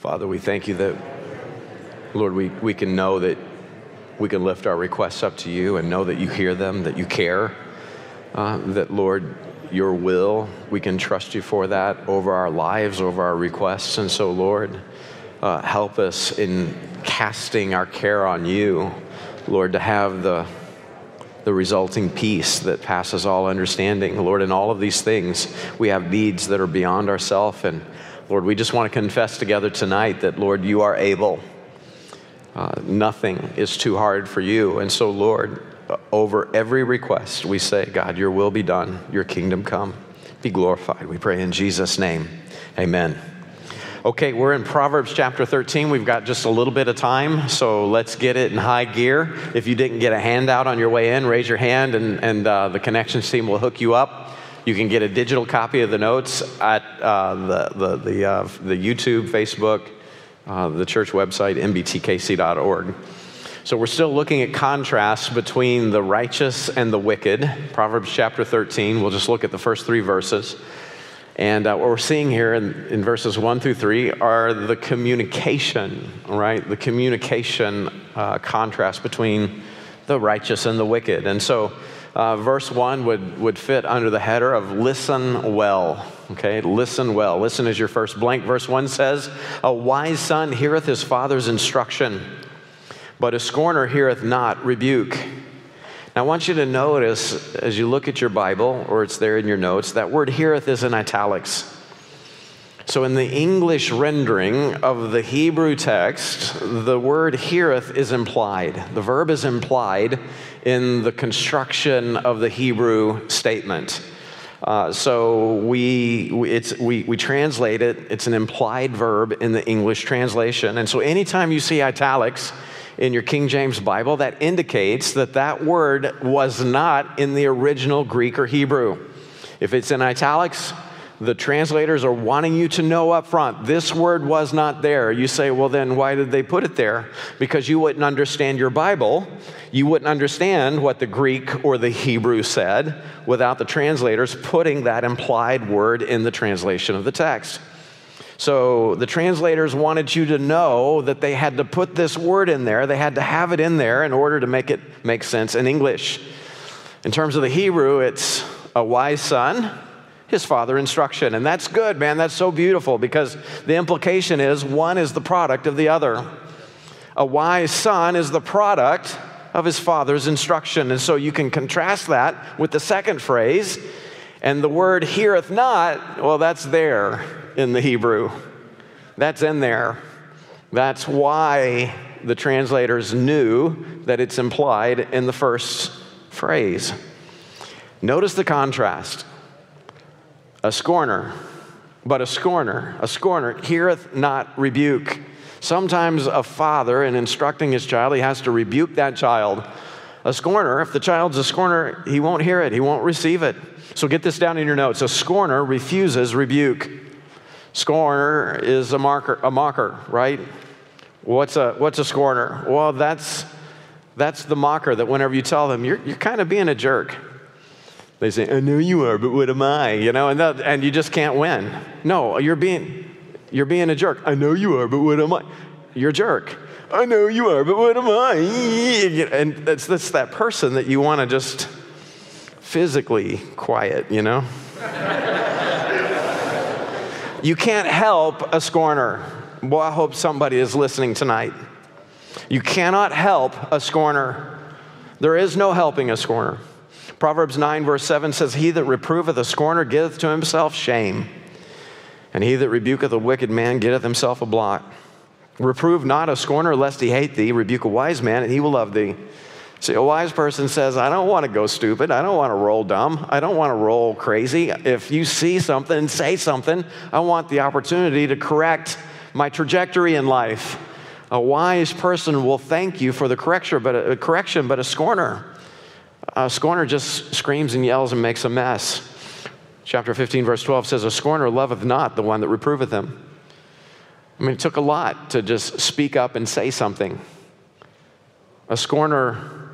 Father, we thank you that, Lord, we, we can know that we can lift our requests up to you and know that you hear them, that you care, uh, that, Lord, your will, we can trust you for that over our lives, over our requests. And so, Lord, uh, help us in casting our care on you, Lord, to have the the resulting peace that passes all understanding. Lord, in all of these things, we have needs that are beyond ourselves. And Lord, we just want to confess together tonight that, Lord, you are able. Uh, nothing is too hard for you. And so, Lord, over every request, we say, God, your will be done, your kingdom come, be glorified. We pray in Jesus' name. Amen. Okay, we're in Proverbs chapter 13. We've got just a little bit of time, so let's get it in high gear. If you didn't get a handout on your way in, raise your hand and, and uh, the connections team will hook you up. You can get a digital copy of the notes at uh, the, the, the, uh, the YouTube, Facebook, uh, the church website, mbtkc.org. So we're still looking at contrasts between the righteous and the wicked. Proverbs chapter 13. We'll just look at the first three verses. And uh, what we're seeing here in, in, verses one through three are the communication, right? The communication uh, contrast between the righteous and the wicked. And so, uh, verse one would, would fit under the header of listen well. Okay, listen well. Listen is your first blank. Verse one says, A wise son heareth his father's instruction, but a scorner heareth not rebuke. Now, I want you to notice as you look at your Bible, or it's there in your notes, that word heareth is in italics. So, in the English rendering of the Hebrew text, the word heareth is implied. The verb is implied in the construction of the Hebrew statement. Uh, so we, we, we, we translate it, it's an implied verb in the English translation. And so anytime you see italics, in your King James Bible, that indicates that that word was not in the original Greek or Hebrew. If it's in italics, the translators are wanting you to know up front this word was not there. You say, well, then why did they put it there? Because you wouldn't understand your Bible. You wouldn't understand what the Greek or the Hebrew said without the translators putting that implied word in the translation of the text. So the translators wanted you to know that they had to put this word in there, they had to have it in there in order to make it make sense in English. In terms of the Hebrew, it's a wise son, his father instruction. And that's good, man. That's so beautiful because the implication is one is the product of the other. A wise son is the product of his father's instruction. And so you can contrast that with the second phrase. And the word heareth not, well, that's there in the Hebrew. That's in there. That's why the translators knew that it's implied in the first phrase. Notice the contrast. A scorner, but a scorner, a scorner heareth not rebuke. Sometimes a father, in instructing his child, he has to rebuke that child. A scorner, if the child's a scorner, he won't hear it, he won't receive it. So get this down in your notes. A scorner refuses rebuke. Scorner is a marker, a mocker, right? What's a, what's a scorner? Well, that's, that's the mocker that whenever you tell them, you're, you're kind of being a jerk. They say, I know you are, but what am I? You know, and, that, and you just can't win. No, you're being, you're being a jerk. I know you are, but what am I? You're a jerk. I know you are, but what am I? And that's, that's that person that you want to just physically quiet, you know? You can't help a scorner. Boy, I hope somebody is listening tonight. You cannot help a scorner. There is no helping a scorner. Proverbs 9, verse 7 says, He that reproveth a scorner getteth to himself shame, and he that rebuketh a wicked man getteth himself a blot. Reprove not a scorner, lest he hate thee. Rebuke a wise man, and he will love thee. See, a wise person says, I don't want to go stupid. I don't want to roll dumb. I don't want to roll crazy. If you see something say something, I want the opportunity to correct my trajectory in life. A wise person will thank you for the correction, but a, correction, but a scorner, a scorner just screams and yells and makes a mess. Chapter 15, verse 12 says, A scorner loveth not the one that reproveth him. I mean, it took a lot to just speak up and say something. A scorner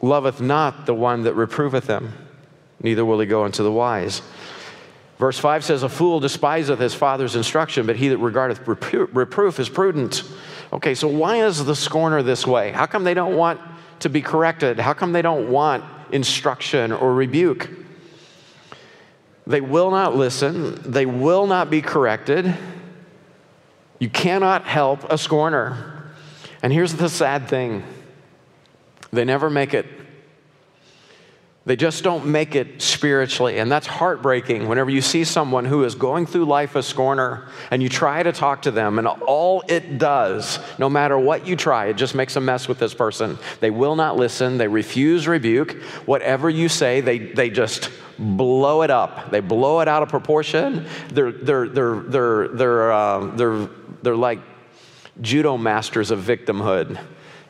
loveth not the one that reproveth him, neither will he go unto the wise. Verse 5 says, A fool despiseth his father's instruction, but he that regardeth reproof is prudent. Okay, so why is the scorner this way? How come they don't want to be corrected? How come they don't want instruction or rebuke? They will not listen, they will not be corrected. You cannot help a scorner. And here's the sad thing they never make it they just don't make it spiritually. And that's heartbreaking whenever you see someone who is going through life a scorner and you try to talk to them, and all it does, no matter what you try, it just makes a mess with this person. They will not listen, they refuse rebuke. Whatever you say, they, they just blow it up. They blow it out of proportion. They're, they're, they're, they're, they're, uh, they're, they're like judo masters of victimhood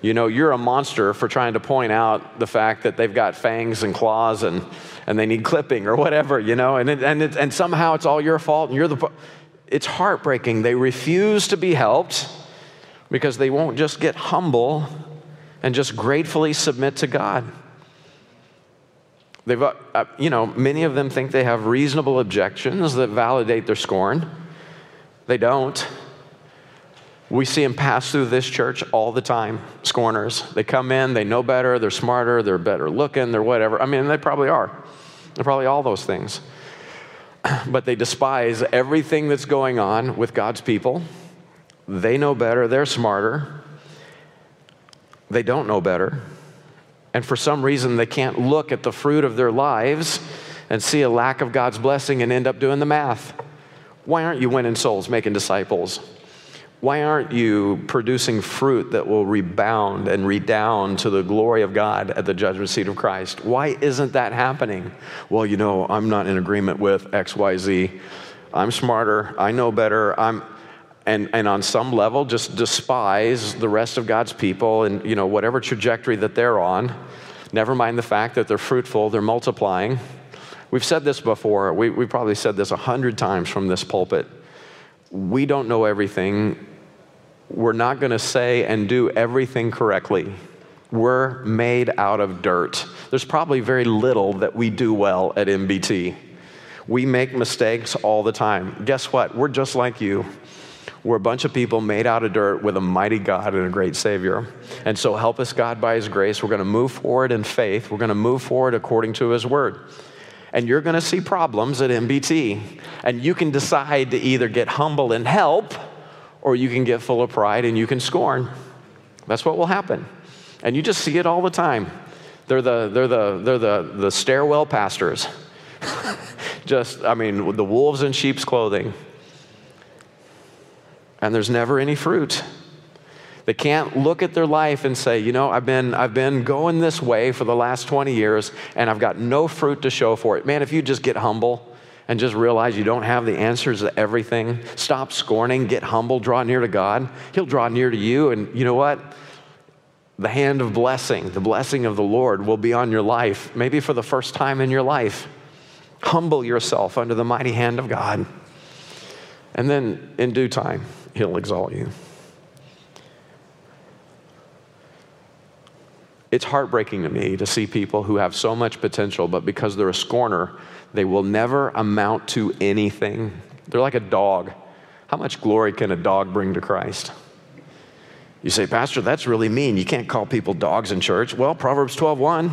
you know, you're a monster for trying to point out the fact that they've got fangs and claws and, and they need clipping or whatever, you know, and, it, and, it, and somehow it's all your fault and you're the. It's heartbreaking. They refuse to be helped because they won't just get humble and just gratefully submit to God. They've, uh, uh you know, many of them think they have reasonable objections that validate their scorn. They don't. We see them pass through this church all the time, scorners. They come in, they know better, they're smarter, they're better looking, they're whatever. I mean, they probably are. They're probably all those things. But they despise everything that's going on with God's people. They know better, they're smarter. They don't know better. And for some reason, they can't look at the fruit of their lives and see a lack of God's blessing and end up doing the math. Why aren't you winning souls, making disciples? Why aren't you producing fruit that will rebound and redound to the glory of God at the judgment seat of Christ? Why isn't that happening? Well, you know, I'm not in agreement with XYZ. I'm smarter. I know better. I'm and, and on some level just despise the rest of God's people and you know whatever trajectory that they're on. Never mind the fact that they're fruitful, they're multiplying. We've said this before. We, we probably said this a hundred times from this pulpit. We don't know everything we're not going to say and do everything correctly. We're made out of dirt. There's probably very little that we do well at MBT. We make mistakes all the time. Guess what? We're just like you. We're a bunch of people made out of dirt with a mighty God and a great Savior. And so, help us, God, by His grace. We're going to move forward in faith. We're going to move forward according to His Word. And you're going to see problems at MBT. And you can decide to either get humble and help or you can get full of pride and you can scorn. That's what will happen. And you just see it all the time. They're the, they're the, they're the, the stairwell pastors. just, I mean, the wolves in sheep's clothing. And there's never any fruit. They can't look at their life and say, you know, I've been, I've been going this way for the last 20 years and I've got no fruit to show for it. Man, if you just get humble, and just realize you don't have the answers to everything. Stop scorning, get humble, draw near to God. He'll draw near to you. And you know what? The hand of blessing, the blessing of the Lord will be on your life, maybe for the first time in your life. Humble yourself under the mighty hand of God. And then in due time, He'll exalt you. It's heartbreaking to me to see people who have so much potential, but because they're a scorner, they will never amount to anything. They're like a dog. How much glory can a dog bring to Christ? You say, Pastor, that's really mean. You can't call people dogs in church. Well, Proverbs 12:1,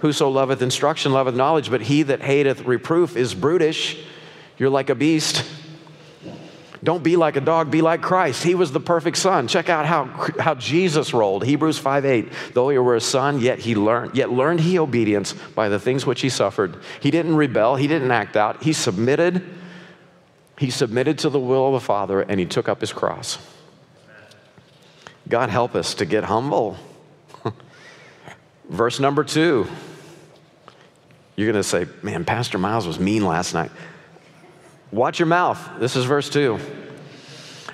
whoso loveth instruction loveth knowledge, but he that hateth reproof is brutish. You're like a beast. Don't be like a dog, be like Christ. He was the perfect son. Check out how, how Jesus rolled. Hebrews 5 8. Though he were a son, yet he learned, yet learned he obedience by the things which he suffered. He didn't rebel, he didn't act out. He submitted. He submitted to the will of the Father and he took up his cross. God help us to get humble. Verse number two. You're going to say, man, Pastor Miles was mean last night. Watch your mouth. This is verse 2.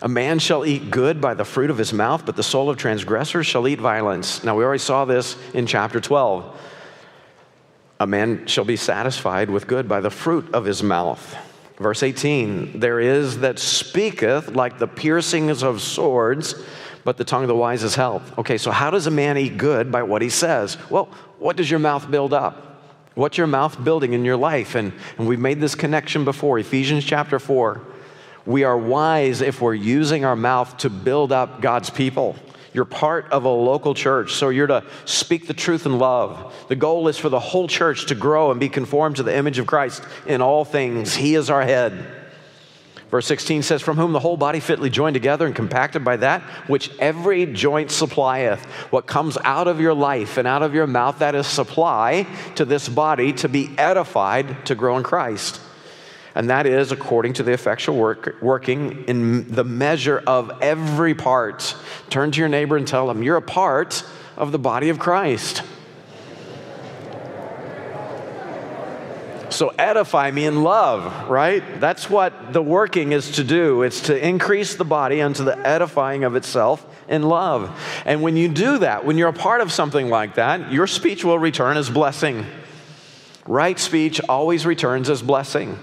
A man shall eat good by the fruit of his mouth, but the soul of transgressors shall eat violence. Now, we already saw this in chapter 12. A man shall be satisfied with good by the fruit of his mouth. Verse 18 There is that speaketh like the piercings of swords, but the tongue of the wise is health. Okay, so how does a man eat good? By what he says. Well, what does your mouth build up? What's your mouth building in your life? And, and we've made this connection before Ephesians chapter 4. We are wise if we're using our mouth to build up God's people. You're part of a local church, so you're to speak the truth in love. The goal is for the whole church to grow and be conformed to the image of Christ in all things. He is our head. Verse 16 says, From whom the whole body fitly joined together and compacted by that which every joint supplieth. What comes out of your life and out of your mouth, that is supply to this body to be edified to grow in Christ. And that is according to the effectual work, working in the measure of every part. Turn to your neighbor and tell them, You're a part of the body of Christ. So edify me in love, right? That's what the working is to do. It's to increase the body unto the edifying of itself in love. And when you do that, when you're a part of something like that, your speech will return as blessing. Right speech always returns as blessing.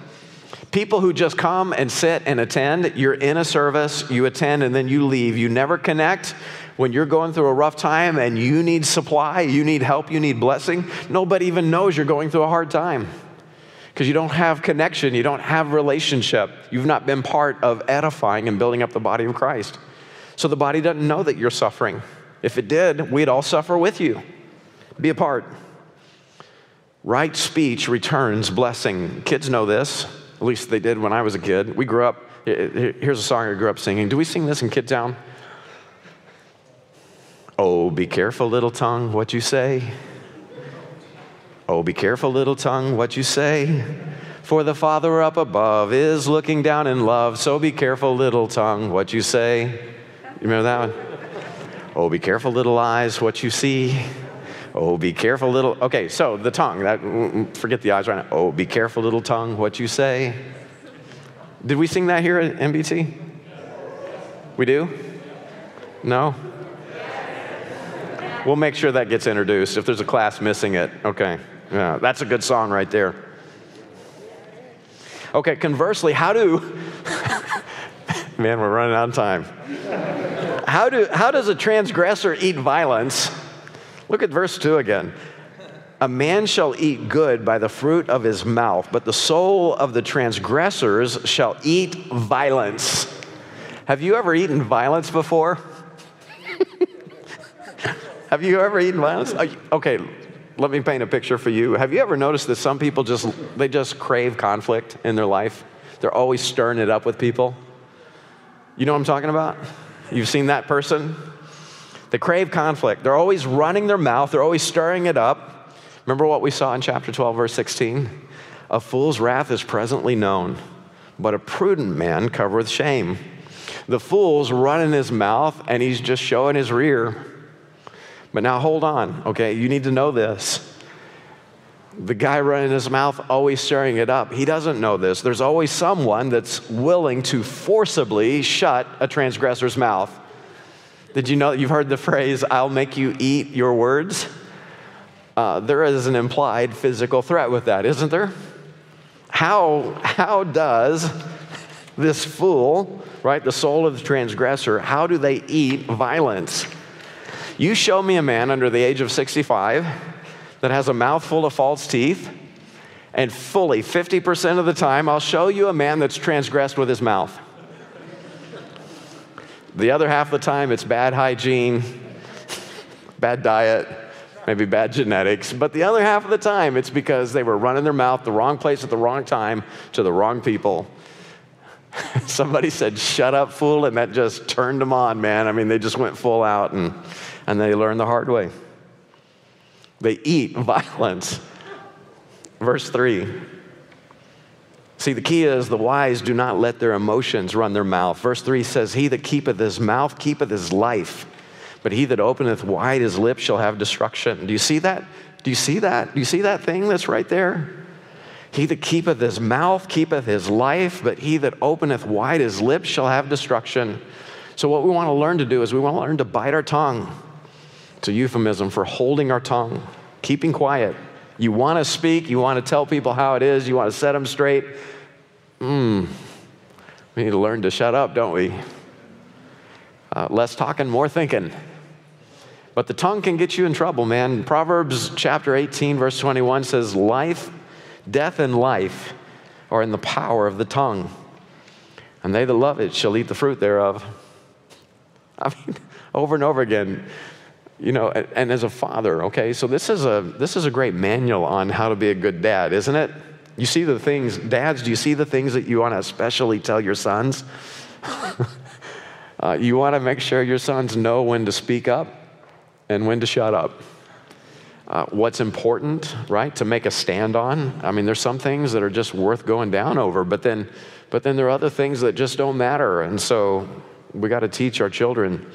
People who just come and sit and attend, you're in a service, you attend, and then you leave. You never connect when you're going through a rough time and you need supply, you need help, you need blessing. Nobody even knows you're going through a hard time because you don't have connection, you don't have relationship. You've not been part of edifying and building up the body of Christ. So the body doesn't know that you're suffering. If it did, we'd all suffer with you. Be a part. Right speech returns blessing. Kids know this. At least they did when I was a kid. We grew up, here's a song I grew up singing. Do we sing this in Kid Town? Oh, be careful, little tongue, what you say. Oh, be careful, little tongue, what you say. For the Father up above is looking down in love. So be careful, little tongue, what you say. You remember that one? Oh, be careful, little eyes, what you see. Oh, be careful, little. Okay, so the tongue. That, mm, mm, forget the eyes right now. Oh, be careful, little tongue, what you say. Did we sing that here at MBT? We do? No? We'll make sure that gets introduced if there's a class missing it. Okay. Yeah, that's a good song right there. Okay, conversely, how do, man, we're running out of time. How, do, how does a transgressor eat violence? Look at verse 2 again. A man shall eat good by the fruit of his mouth, but the soul of the transgressors shall eat violence. Have you ever eaten violence before? Have you ever eaten violence? Okay, let me paint a picture for you. Have you ever noticed that some people just they just crave conflict in their life? They're always stirring it up with people. You know what I'm talking about? You've seen that person? They crave conflict. They're always running their mouth, they're always stirring it up. Remember what we saw in chapter 12 verse 16? A fool's wrath is presently known, but a prudent man covereth shame. The fool's running his mouth and he's just showing his rear. But now hold on, okay? You need to know this. The guy running his mouth, always stirring it up, he doesn't know this. There's always someone that's willing to forcibly shut a transgressor's mouth. Did you know you've heard the phrase, I'll make you eat your words? Uh, there is an implied physical threat with that, isn't there? How, how does this fool, right, the soul of the transgressor, how do they eat violence? You show me a man under the age of 65 that has a mouthful of false teeth, and fully 50% of the time, I'll show you a man that's transgressed with his mouth. The other half of the time, it's bad hygiene, bad diet, maybe bad genetics. But the other half of the time, it's because they were running their mouth the wrong place at the wrong time to the wrong people. Somebody said, Shut up, fool, and that just turned them on, man. I mean, they just went full out and and they learn the hard way. They eat violence. Verse 3. See, the key is the wise do not let their emotions run their mouth. Verse 3 says, He that keepeth his mouth keepeth his life, but he that openeth wide his lips shall have destruction. Do you see that? Do you see that? Do you see that thing that's right there? He that keepeth his mouth keepeth his life, but he that openeth wide his lips shall have destruction. So, what we want to learn to do is we want to learn to bite our tongue. It's a euphemism for holding our tongue, keeping quiet. You want to speak, you want to tell people how it is, you want to set them straight. Mmm, we need to learn to shut up, don't we? Uh, less talking, more thinking. But the tongue can get you in trouble, man. Proverbs chapter 18, verse 21 says, Life, death, and life are in the power of the tongue, and they that love it shall eat the fruit thereof. I mean, over and over again, you know, and as a father, okay, so this is a this is a great manual on how to be a good dad, isn't it? You see the things, dads, do you see the things that you want to especially tell your sons? uh, you want to make sure your sons know when to speak up and when to shut up. Uh, what's important, right, to make a stand on. I mean, there's some things that are just worth going down over, but then, but then there are other things that just don't matter. And so we got to teach our children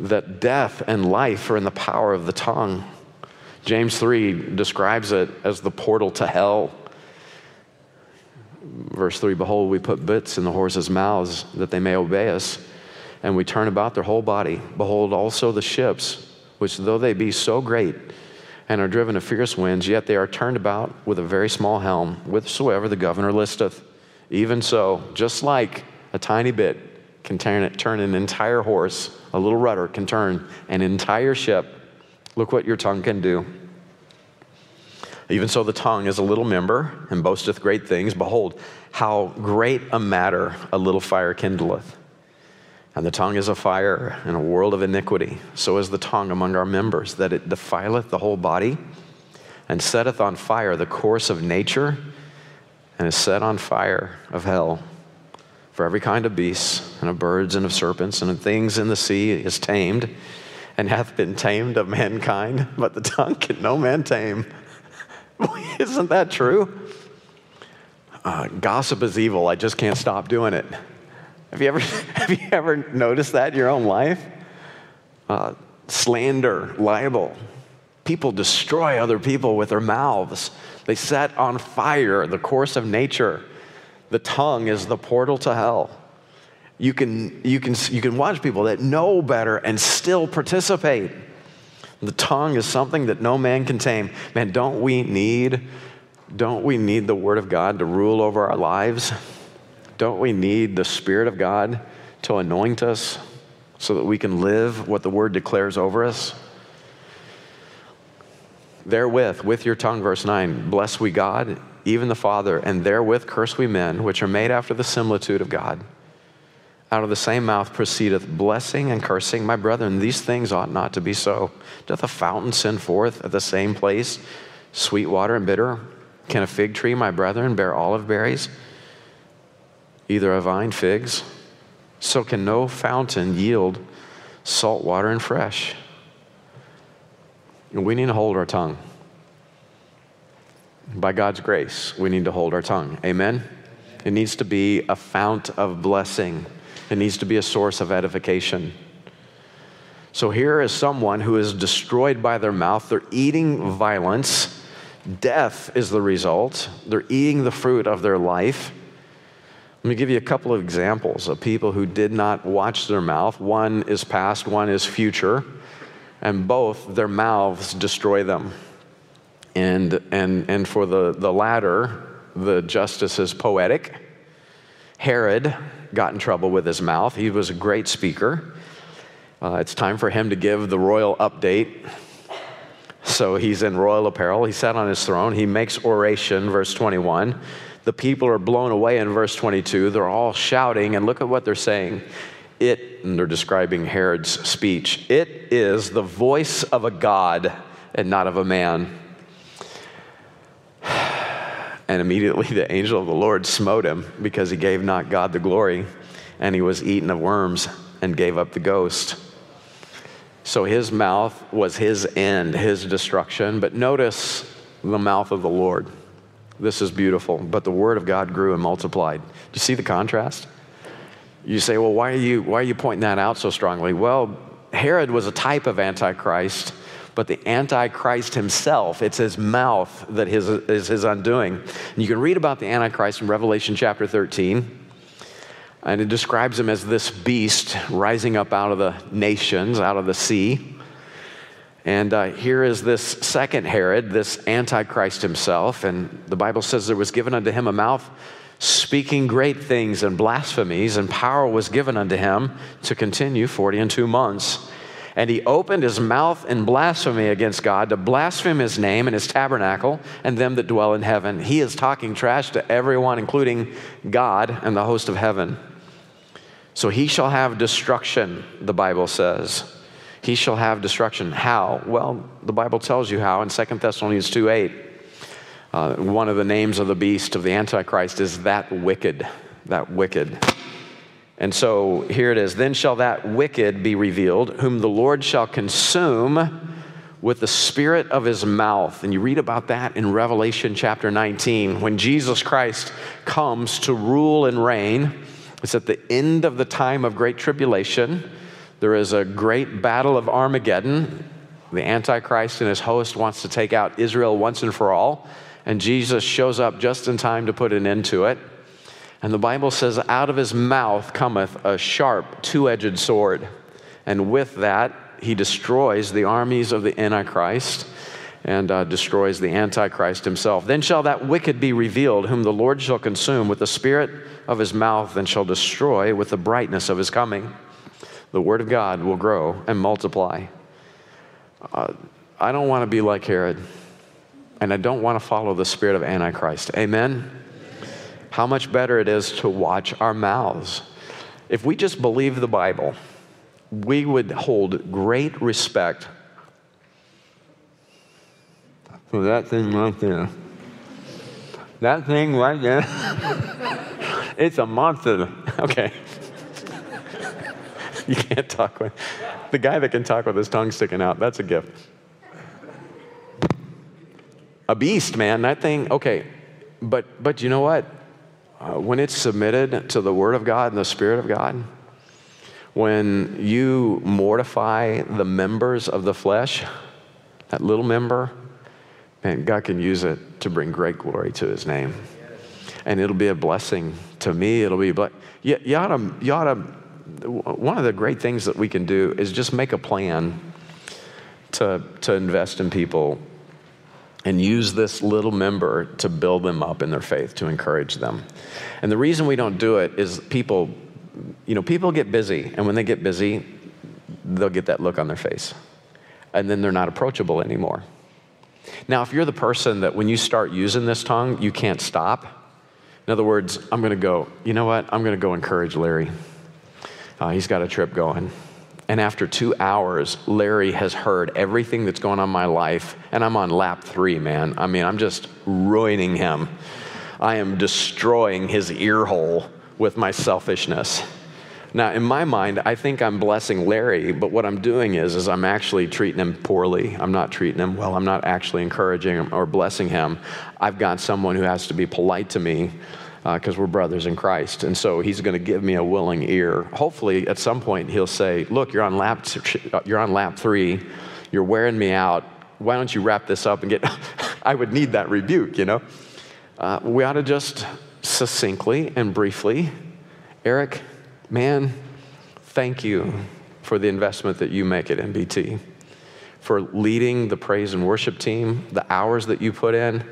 that death and life are in the power of the tongue. James 3 describes it as the portal to hell. Verse 3 Behold, we put bits in the horses' mouths that they may obey us, and we turn about their whole body. Behold, also the ships, which though they be so great and are driven of fierce winds, yet they are turned about with a very small helm, whithersoever the governor listeth. Even so, just like a tiny bit can turn, turn an entire horse, a little rudder can turn an entire ship. Look what your tongue can do. Even so, the tongue is a little member and boasteth great things. Behold, how great a matter a little fire kindleth. And the tongue is a fire and a world of iniquity. So is the tongue among our members, that it defileth the whole body and setteth on fire the course of nature and is set on fire of hell. For every kind of beasts and of birds and of serpents and of things in the sea is tamed and hath been tamed of mankind, but the tongue can no man tame. Isn't that true? Uh, gossip is evil. I just can't stop doing it. Have you ever, have you ever noticed that in your own life? Uh, slander, libel. People destroy other people with their mouths. They set on fire the course of nature. The tongue is the portal to hell. You can, you can, you can watch people that know better and still participate. The tongue is something that no man can tame. Man, don't we need, don't we need the Word of God to rule over our lives? Don't we need the Spirit of God to anoint us so that we can live what the Word declares over us? Therewith, with your tongue, verse 9, bless we God, even the Father, and therewith curse we men, which are made after the similitude of God. Out of the same mouth proceedeth blessing and cursing. My brethren, these things ought not to be so. Doth a fountain send forth at the same place sweet water and bitter? Can a fig tree, my brethren, bear olive berries? Either a vine figs? So can no fountain yield salt water and fresh. We need to hold our tongue. By God's grace, we need to hold our tongue. Amen? It needs to be a fount of blessing. It needs to be a source of edification. So here is someone who is destroyed by their mouth. They're eating violence. Death is the result. They're eating the fruit of their life. Let me give you a couple of examples of people who did not watch their mouth. One is past, one is future, and both their mouths destroy them. And, and, and for the, the latter, the justice is poetic. Herod got in trouble with his mouth. He was a great speaker. Uh, it's time for him to give the royal update. So he's in royal apparel. He sat on his throne. He makes oration, verse 21. The people are blown away in verse 22. They're all shouting, and look at what they're saying. It, and they're describing Herod's speech, it is the voice of a God and not of a man. And immediately the angel of the Lord smote him because he gave not God the glory, and he was eaten of worms and gave up the ghost. So his mouth was his end, his destruction. But notice the mouth of the Lord. This is beautiful. But the word of God grew and multiplied. Do you see the contrast? You say, well, why are you, why are you pointing that out so strongly? Well, Herod was a type of Antichrist but the Antichrist himself, it's his mouth that is, is his undoing. And you can read about the Antichrist in Revelation chapter 13. And it describes him as this beast rising up out of the nations, out of the sea. And uh, here is this second Herod, this Antichrist himself. And the Bible says there was given unto him a mouth speaking great things and blasphemies, and power was given unto him to continue 40 and two months. And he opened his mouth in blasphemy against God to blaspheme his name and his tabernacle and them that dwell in heaven. He is talking trash to everyone, including God and the host of heaven. So he shall have destruction, the Bible says. He shall have destruction. How? Well, the Bible tells you how in 2 Thessalonians 2 8. Uh, one of the names of the beast of the Antichrist is that wicked, that wicked. And so here it is Then shall that wicked be revealed, whom the Lord shall consume with the spirit of his mouth. And you read about that in Revelation chapter 19 when Jesus Christ comes to rule and reign. It's at the end of the time of great tribulation. There is a great battle of Armageddon. The Antichrist and his host wants to take out Israel once and for all. And Jesus shows up just in time to put an end to it. And the Bible says, out of his mouth cometh a sharp, two edged sword. And with that, he destroys the armies of the Antichrist and uh, destroys the Antichrist himself. Then shall that wicked be revealed, whom the Lord shall consume with the spirit of his mouth and shall destroy with the brightness of his coming. The word of God will grow and multiply. Uh, I don't want to be like Herod, and I don't want to follow the spirit of Antichrist. Amen? How much better it is to watch our mouths. If we just believe the Bible, we would hold great respect for that thing right there. That thing right there. it's a monster. Okay. you can't talk with the guy that can talk with his tongue sticking out. That's a gift. A beast, man. That thing. Okay. But but you know what? Uh, when it's submitted to the Word of God and the Spirit of God, when you mortify the members of the flesh, that little member, man, God can use it to bring great glory to His name. And it'll be a blessing to me. It'll be, but you, you, ought to, you ought to, one of the great things that we can do is just make a plan to, to invest in people and use this little member to build them up in their faith, to encourage them. And the reason we don't do it is people, you know, people get busy, and when they get busy, they'll get that look on their face. And then they're not approachable anymore. Now, if you're the person that when you start using this tongue, you can't stop, in other words, I'm going to go, you know what? I'm going to go encourage Larry. Uh, he's got a trip going. And after two hours, Larry has heard everything that's going on in my life, and I'm on lap three, man. I mean, I'm just ruining him. I am destroying his ear hole with my selfishness. Now, in my mind, I think I'm blessing Larry, but what I'm doing is, is I'm actually treating him poorly. I'm not treating him well. I'm not actually encouraging him or blessing him. I've got someone who has to be polite to me because uh, we're brothers in Christ. And so he's going to give me a willing ear. Hopefully, at some point, he'll say, Look, you're on lap, you're on lap three, you're wearing me out. Why don't you wrap this up and get. I would need that rebuke, you know? Uh, we ought to just succinctly and briefly, Eric, man, thank you for the investment that you make at MBT, for leading the praise and worship team, the hours that you put in.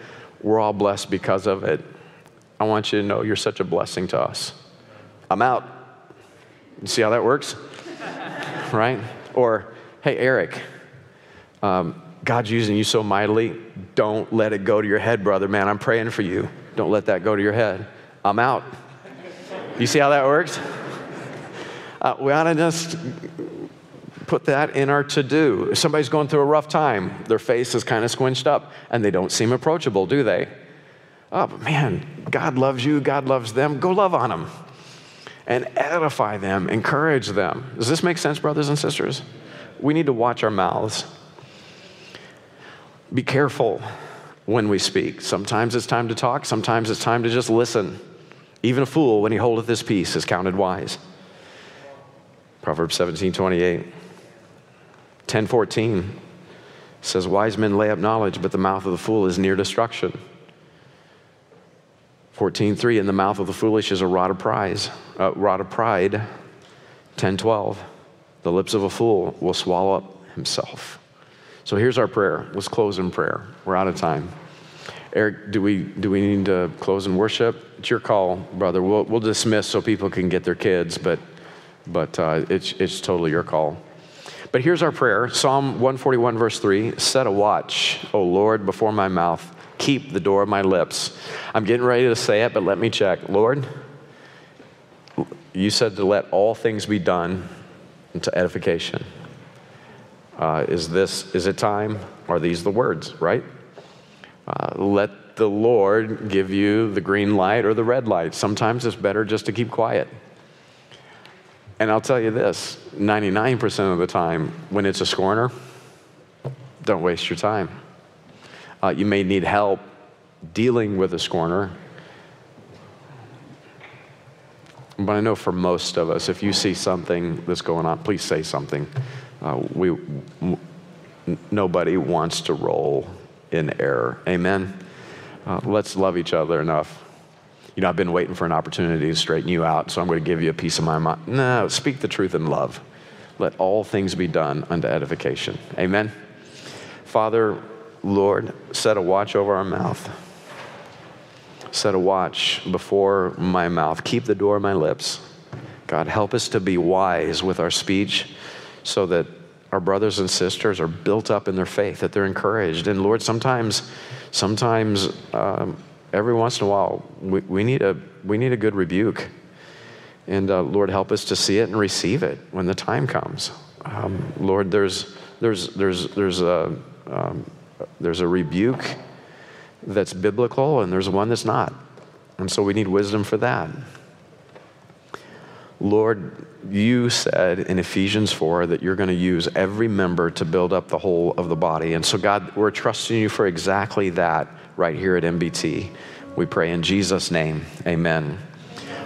We're all blessed because of it. I want you to know you're such a blessing to us. I'm out. You see how that works? right? Or, hey, Eric, um, God's using you so mightily. Don't let it go to your head, brother. Man, I'm praying for you. Don't let that go to your head. I'm out. You see how that works? Uh, we ought to just put that in our to do. Somebody's going through a rough time, their face is kind of squinched up, and they don't seem approachable, do they? Oh, man, God loves you, God loves them. Go love on them and edify them, encourage them. Does this make sense, brothers and sisters? We need to watch our mouths. Be careful when we speak. Sometimes it's time to talk, sometimes it's time to just listen. Even a fool, when he holdeth his peace, is counted wise. Proverbs 17 28. 10 14 says, Wise men lay up knowledge, but the mouth of the fool is near destruction. 14.3, in the mouth of the foolish is a rod of pride. Uh, rod of pride. 10.12, the lips of a fool will swallow up himself. So here's our prayer. Let's close in prayer. We're out of time. Eric, do we, do we need to close in worship? It's your call, brother. We'll, we'll dismiss so people can get their kids, but, but uh, it's, it's totally your call. But here's our prayer Psalm 141, verse 3 Set a watch, O Lord, before my mouth. Keep the door of my lips. I'm getting ready to say it, but let me check. Lord, you said to let all things be done to edification. Uh, is this, is it time? Are these the words, right? Uh, let the Lord give you the green light or the red light. Sometimes it's better just to keep quiet. And I'll tell you this 99% of the time, when it's a scorner, don't waste your time. Uh, you may need help dealing with a scorner. But I know for most of us, if you see something that's going on, please say something. Uh, we, w- nobody wants to roll in error. Amen. Uh, let's love each other enough. You know, I've been waiting for an opportunity to straighten you out, so I'm going to give you a piece of my mind. No, speak the truth in love. Let all things be done unto edification. Amen. Father, Lord, set a watch over our mouth. Set a watch before my mouth. Keep the door of my lips. God, help us to be wise with our speech so that our brothers and sisters are built up in their faith, that they're encouraged. And Lord, sometimes, sometimes, um, every once in a while, we, we, need, a, we need a good rebuke. And uh, Lord, help us to see it and receive it when the time comes. Um, Lord, there's, there's, there's, there's, a, um, there's a rebuke that's biblical and there's one that's not. And so we need wisdom for that. Lord, you said in Ephesians 4 that you're going to use every member to build up the whole of the body. And so, God, we're trusting you for exactly that right here at MBT. We pray in Jesus' name. Amen.